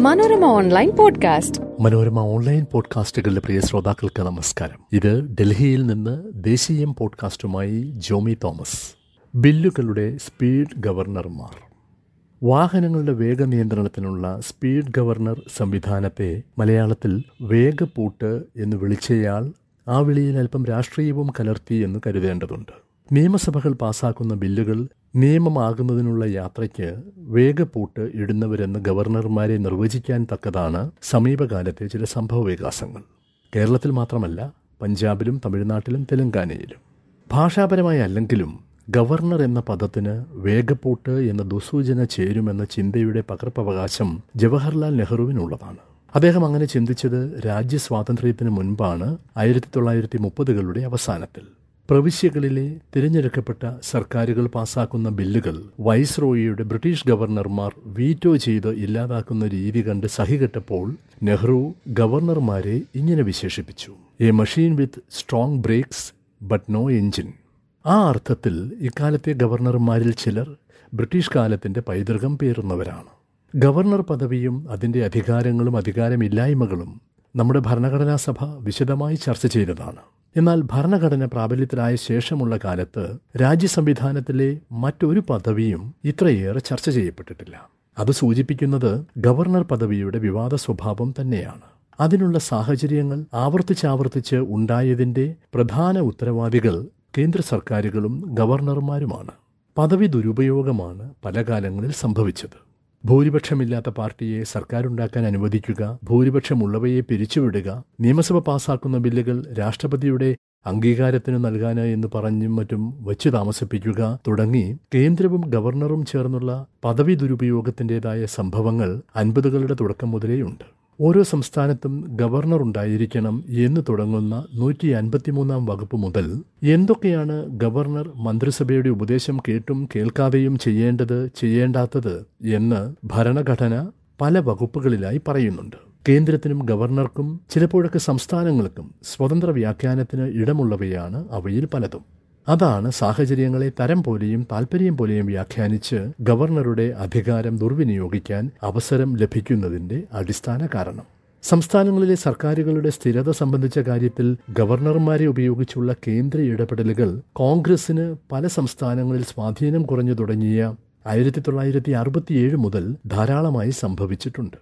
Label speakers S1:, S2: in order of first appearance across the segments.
S1: Manorama online podcast.
S2: Manorama online പോഡ്കാസ്റ്റുകളുടെ പ്രിയ ശ്രോതാക്കൾക്ക് നമസ്കാരം. ഇത് ഡൽഹിയിൽ നിന്ന് ദേശീയം പോഡ്കാസ്റ്റുമായി ജോമി തോമസ്. ബില്ലുകളുടെ സ്പീഡ് ഗവർണർമാർ. വാഹനങ്ങളുടെ വേഗ നിയന്ത്രണത്തിനുള്ള സ്പീഡ് ഗവർണർ സംവിധാനത്തെ മലയാളത്തിൽ വേഗപ്പൂട്ട് എന്ന് വിളിച്ചയാൾ ആ വിളിയിൽ അല്പം രാഷ്ട്രീയവും കലർത്തി എന്ന് കരുതേണ്ടതുണ്ട്. നിയമസഭകൾ പാസാക്കുന്ന ബില്ലുകൾ നിയമമാകുന്നതിനുള്ള യാത്രയ്ക്ക് വേഗപ്പൂട്ട് ഇടുന്നവരെന്ന് ഗവർണർമാരെ നിർവചിക്കാൻ തക്കതാണ് സമീപകാലത്തെ ചില സംഭവ വികാസങ്ങൾ. കേരളത്തിൽ മാത്രമല്ല പഞ്ചാബിലും തമിഴ്നാട്ടിലും തെലങ്കാനയിലും. ഭാഷാപരമായി അല്ലെങ്കിലും ഗവർണർ എന്ന പദത്തിന് വേഗപ്പൂട്ട് എന്ന ദുസൂചന ചേരുമെന്ന ചിന്തയുടെ പകർപ്പവകാശം ജവഹർലാൽ നെഹ്റുവിനുള്ളതാണ്. അദ്ദേഹം അങ്ങനെ ചിന്തിച്ചത് രാജ്യസ്വാതന്ത്ര്യത്തിന് മുൻപാണ് ആയിരത്തി തൊള്ളായിരത്തി മുപ്പതുകളുടെ അവസാനത്തിൽ. പ്രവിശ്യകളിലെ തിരഞ്ഞെടുക്കപ്പെട്ട സർക്കാരുകൾ പാസാക്കുന്ന ബില്ലുകൾ വൈസ്രോയിയുടെ ബ്രിട്ടീഷ് ഗവർണർമാർ വീറ്റോ ചെയ്ത് ഇല്ലാതാക്കുന്ന രീതി കണ്ട് സഹികെട്ടപ്പോൾ നെഹ്റു ഗവർണർമാരെ ഇങ്ങനെ വിശേഷിപ്പിച്ചു. A machine with strong brakes but no engine. ആ അർത്ഥത്തിൽ ഇക്കാലത്തെ ഗവർണർമാരിൽ ചിലർ ബ്രിട്ടീഷ് കാലത്തിന്റെ പൈതൃകം പേറുന്നവരാണ്. ഗവർണർ പദവിയും അതിന്റെ അധികാരങ്ങളും അധികാരമില്ലായ്മകളും നമ്മുടെ ഭരണഘടനാ സഭ വിശദമായി ചർച്ച ചെയ്തതാണ്. എന്നാൽ ഭരണഘടന പ്രാബല്യത്തിലായ ശേഷമുള്ള കാലത്ത് രാജ്യ സംവിധാനത്തിലെ മറ്റൊരു പദവിയും ഇത്രയേറെ ചർച്ച ചെയ്യപ്പെട്ടിട്ടില്ല. അത് സൂചിപ്പിക്കുന്നത് ഗവർണർ പദവിയുടെ വിവാദ സ്വഭാവം തന്നെയാണ്. അതിനുള്ള സാഹചര്യങ്ങൾ ആവർത്തിച്ചാവർത്തിച്ച് ഉണ്ടായതിന്റെ പ്രധാന ഉത്തരവാദികൾ കേന്ദ്ര സർക്കാരുകളും ഗവർണർമാരുമാണ്. പദവി ദുരുപയോഗമാണ് പല കാലങ്ങളിൽ സംഭവിച്ചത്. ഭൂരിപക്ഷമില്ലാത്ത പാർട്ടിയെ സർക്കാരുണ്ടാക്കാൻ അനുവദിക്കുക ഭൂരിപക്ഷമുള്ളവയെ പിരിച്ചുവിടുക നിയമസഭ പാസാക്കുന്ന ബില്ലുകൾ രാഷ്ട്രപതിയുടെ അംഗീകാരത്തിന് നൽകാന് എന്ന് പറഞ്ഞും മറ്റും വച്ചു താമസിപ്പിക്കുക തുടങ്ങി കേന്ദ്രവും ഗവർണറും ചേർന്നുള്ള പദവി ദുരുപയോഗത്തിന്റെതായ സംഭവങ്ങൾ അൻപതുകളുടെ തുടക്കം മുതലേയുണ്ട് ഓരോ സംസ്ഥാനത്തും ഗവർണർ ഉണ്ടായിരിക്കണം എന്ന് തുടങ്ങുന്ന നൂറ്റി അൻപത്തിമൂന്നാം വകുപ്പ് മുതൽ എന്തൊക്കെയാണ് ഗവർണർ മന്ത്രിസഭയുടെ ഉപദേശം കേട്ടും കേൾക്കാതെയും ചെയ്യേണ്ടത് ചെയ്യേണ്ടാത്തത് എന്ന് ഭരണഘടന പല വകുപ്പുകളിലായി പറയുന്നുണ്ട്. കേന്ദ്രത്തിനും ഗവർണർക്കും ചിലപ്പോഴൊക്കെ സംസ്ഥാനങ്ങൾക്കും സ്വതന്ത്ര വ്യാഖ്യാനത്തിന് ഇടമുള്ളവയാണ് അവയിൽ പലതും. അതാണ് സാഹചര്യങ്ങളെ തരം പോലെയും താൽപ്പര്യം പോലെയും വ്യാഖ്യാനിച്ച് ഗവർണറുടെ അധികാരം ദുർവിനിയോഗിക്കാൻ അവസരം ലഭിക്കുന്നതിന്റെ അടിസ്ഥാന കാരണം. സംസ്ഥാനങ്ങളിലെ സർക്കാരുകളുടെ സ്ഥിരത സംബന്ധിച്ച കാര്യത്തിൽ ഗവർണർമാരെ ഉപയോഗിച്ചുള്ള കേന്ദ്ര ഇടപെടലുകൾ കോൺഗ്രസിന് പല സംസ്ഥാനങ്ങളിൽ സ്വാധീനം കുറഞ്ഞു തുടങ്ങിയ ആയിരത്തി തൊള്ളായിരത്തി അറുപത്തിയേഴ് മുതൽ ധാരാളമായി സംഭവിച്ചിട്ടുണ്ട്.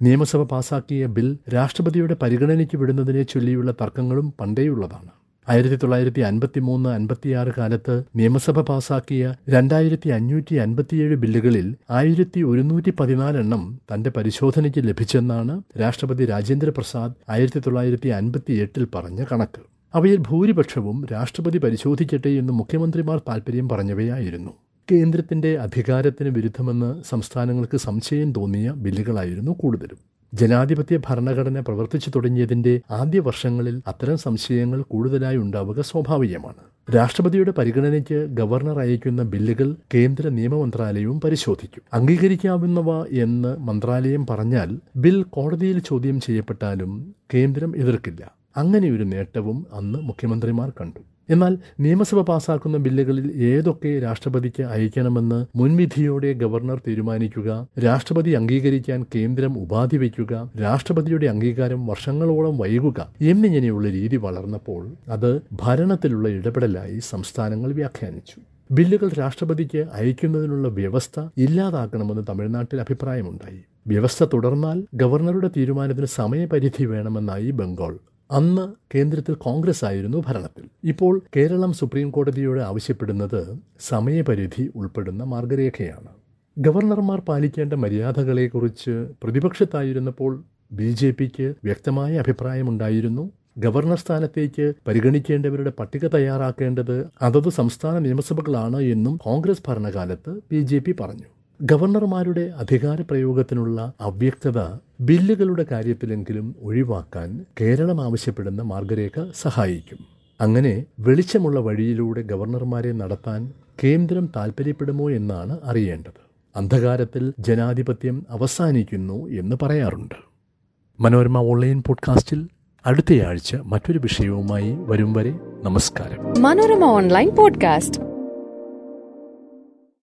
S2: നിയമസഭ പാസാക്കിയ ബിൽ രാഷ്ട്രപതിയുടെ പരിഗണനയ്ക്ക് വിടുന്നതിനെ ചൊല്ലിയുള്ള തർക്കങ്ങളും പണ്ടേയുള്ളതാണ്. ആയിരത്തി തൊള്ളായിരത്തി അൻപത്തി മൂന്ന് അൻപത്തിയാറ് കാലത്ത് നിയമസഭ പാസാക്കിയ രണ്ടായിരത്തി അഞ്ഞൂറ്റി അൻപത്തിയേഴ് ബില്ലുകളിൽ ആയിരത്തി ഒരുന്നൂറ്റി പതിനാലെണ്ണം തന്റെ പരിശോധനയ്ക്ക് ലഭിച്ചെന്നാണ് രാഷ്ട്രപതി രാജേന്ദ്ര പ്രസാദ് ആയിരത്തി തൊള്ളായിരത്തി അൻപത്തി എട്ടിൽ പറഞ്ഞ കണക്ക്. അവയിൽ ഭൂരിപക്ഷവും രാഷ്ട്രപതി പരിശോധിക്കട്ടെ എന്ന് മുഖ്യമന്ത്രിമാർ താൽപര്യം പറഞ്ഞവയായിരുന്നു. കേന്ദ്രത്തിന്റെ അധികാരത്തിന് വിരുദ്ധമെന്ന് സംസ്ഥാനങ്ങൾക്ക് സംശയം തോന്നിയ ബില്ലുകളായിരുന്നു കൂടുതലും. ജനാധിപത്യ ഭരണഘടന പ്രവർത്തിച്ചു തുടങ്ങിയതിന്റെ ആദ്യ വർഷങ്ങളിൽ അത്തരം സംശയങ്ങൾ കൂടുതലായി ഉണ്ടാവുക സ്വാഭാവികമാണ്. രാഷ്ട്രപതിയുടെ പരിഗണനയ്ക്ക് ഗവർണർ അയക്കുന്ന ബില്ലുകൾ കേന്ദ്ര നിയമമന്ത്രാലയവും പരിശോധിക്കും. അംഗീകരിക്കാവുന്നവ എന്ന് മന്ത്രാലയം പറഞ്ഞാൽ ബിൽ കോടതിയിൽ ചോദ്യം ചെയ്യപ്പെട്ടാലും കേന്ദ്രം എതിർക്കില്ല. അങ്ങനെയൊരു നേട്ടവും അന്ന് മുഖ്യമന്ത്രിമാർ കണ്ടു. എന്നാൽ നിയമസഭ പാസാക്കുന്ന ബില്ലുകളിൽ ഏതൊക്കെ രാഷ്ട്രപതിക്ക് അയക്കണമെന്ന് മുൻവിധിയോടെ ഗവർണർ തീരുമാനിക്കുക രാഷ്ട്രപതി അംഗീകരിക്കാൻ കേന്ദ്രം ഉപാധി വയ്ക്കുക രാഷ്ട്രപതിയുടെ അംഗീകാരം വർഷങ്ങളോളം വൈകുക എന്നിങ്ങനെയുള്ള രീതി വളർന്നപ്പോൾ അത് ഭരണത്തിലുള്ള ഇടപെടലായി സംസ്ഥാനങ്ങൾ വ്യാഖ്യാനിച്ചു. ബില്ലുകൾ രാഷ്ട്രപതിക്ക് അയക്കുന്നതിനുള്ള വ്യവസ്ഥ ഇല്ലാതാക്കണമെന്ന് തമിഴ്നാട്ടിൽ അഭിപ്രായമുണ്ടായി. വ്യവസ്ഥ തുടർന്നാൽ ഗവർണറുടെ തീരുമാനത്തിന് സമയപരിധി വേണമെന്നായി ബംഗാൾ അന്ന് കേന്ദ്രത്തിൽ കോൺഗ്രസ് ആയിരുന്നു ഭരണത്തിൽ. ഇപ്പോൾ കേരളം സുപ്രീം കോടതിയോട് ആവശ്യപ്പെടുന്നത് സമയപരിധി ഉൾപ്പെടുന്ന മാർഗരേഖയാണ്. ഗവർണർമാർ പാലിക്കേണ്ട മര്യാദകളെക്കുറിച്ച് പ്രതിപക്ഷത്തായിരുന്നപ്പോൾ ബി ജെ പിക്ക് വ്യക്തമായ അഭിപ്രായമുണ്ടായിരുന്നു. ഗവർണർ സ്ഥാനത്തേക്ക് പരിഗണിക്കേണ്ടവരുടെ പട്ടിക തയ്യാറാക്കേണ്ടത് അതത് സംസ്ഥാന നിയമസഭകളാണ് എന്നും കോൺഗ്രസ് ഭരണകാലത്ത് ബി പറഞ്ഞു. ഗവർണർമാരുടെ അധികാര പ്രയോഗത്തിനുള്ള അവ്യക്തത ബില്ലുകളുടെ കാര്യത്തിലെങ്കിലും ഒഴിവാക്കാൻ കേരളം ആവശ്യപ്പെടുന്ന മാർഗരേഖ സഹായിക്കും. അങ്ങനെ വെളിച്ചമുള്ള വഴിയിലൂടെ ഗവർണർമാരെ നടത്താൻ കേന്ദ്രം താൽപ്പര്യപ്പെടുമോ എന്നാണ് അറിയേണ്ടത്. അന്ധകാരത്തിൽ ജനാധിപത്യം അവസാനിക്കുന്നു എന്ന് പറയാറുണ്ട്. മനോരമ ഓൺലൈൻ പോഡ്കാസ്റ്റിൽ അടുത്തയാഴ്ച മറ്റൊരു വിഷയവുമായി വരും വരെ നമസ്കാരം.
S1: Manorama online podcast.